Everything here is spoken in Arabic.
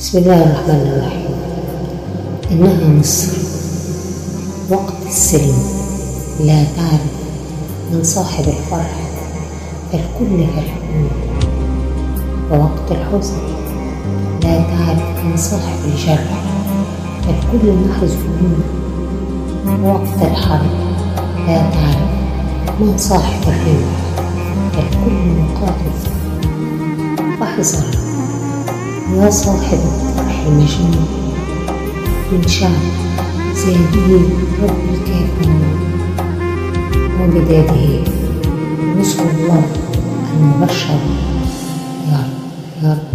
بسم الله الرحمن الرحيم. إنها مصر. وقت السلم. لا تعرف من صاحب الفرح فالكل فرحون ووقت الحزن. لا تعرف من صاحب الجرح فالكل محزون ووقت الحرب. لا تعرف من صاحب الرمح فالكل مقاتل. واحذر يا صاحب الفرح المجنون من شعب زاده رب الكافرون وبداده رسل الله المبشر يا رب يا رب.